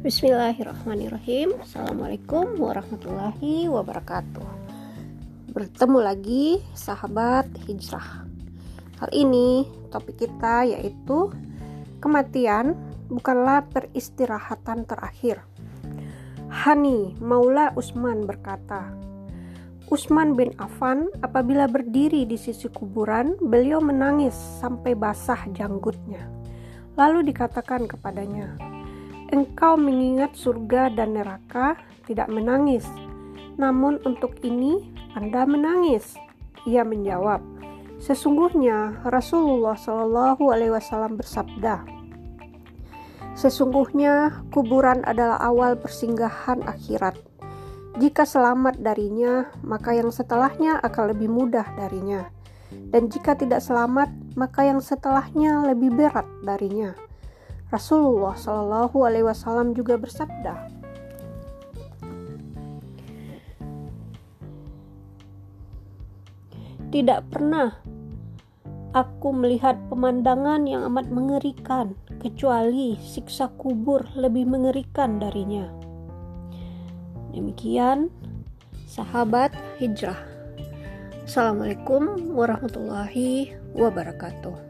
Bismillahirrahmanirrahim. Assalamualaikum warahmatullahi wabarakatuh. Bertemu lagi sahabat hijrah. Kali ini topik kita yaitu Kematian bukanlah peristirahatan terakhir. Hani Maula Usman berkata Usman bin Affan apabila berdiri di sisi kuburan beliau menangis sampai basah janggutnya. Lalu dikatakan kepadanya, "Engkau mengingat surga dan neraka, tidak menangis, namun untuk ini Anda menangis." Ia menjawab, "Sesungguhnya Rasulullah Shallallahu Alaihi Wasallam bersabda, Sesungguhnya kuburan adalah awal persinggahan akhirat. Jika selamat darinya, maka yang setelahnya akan lebih mudah darinya." dan jika tidak selamat, maka yang setelahnya lebih berat darinya. Rasulullah Shallallahu Alaihi Wasallam juga bersabda, Tidak pernah aku melihat pemandangan yang amat mengerikan, kecuali siksa kubur lebih mengerikan darinya. Demikian, sahabat hijrah. Assalamualaikum warahmatullahi wabarakatuh.